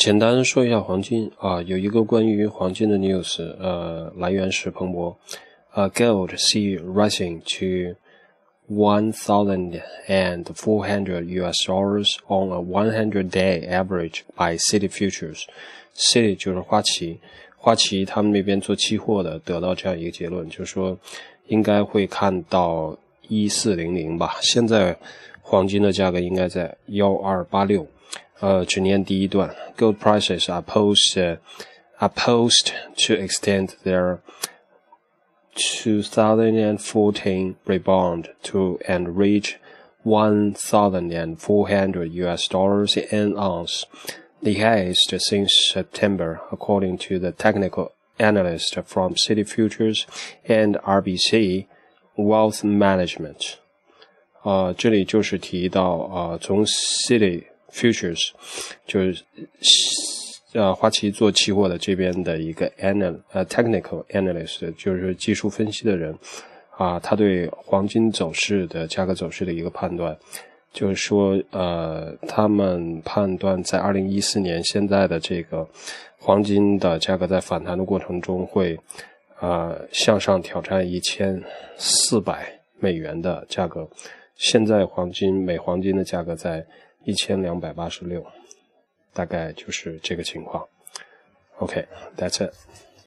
简单说一下黄金啊，有一个关于黄金的 news，呃，来源是彭博，呃，gold see rising to one thousand and four hundred U.S. dollars on a one hundred day average by City Futures。City 就是花旗，花旗他们那边做期货的得到这样一个结论，就是说应该会看到一四零零吧。现在黄金的价格应该在幺二八六。呃，只念第一段，Gold prices are post uh, are post to extend their 2014 rebound to and reach 1,400 US dollars an ounce, the highest since September, according to the technical analyst from City Futures and RBC Wealth Management. 啊，这里就是提到啊，从 City Futures 就是呃花旗做期货的这边的一个 anal 呃 technical analyst，就是技术分析的人啊，他对黄金走势的价格走势的一个判断，就是说呃他们判断在二零一四年现在的这个黄金的价格在反弹的过程中会啊向上挑战一千四百美元的价格，现在黄金每黄金的价格在。一千两百八十六，大概就是这个情况。OK，that's it。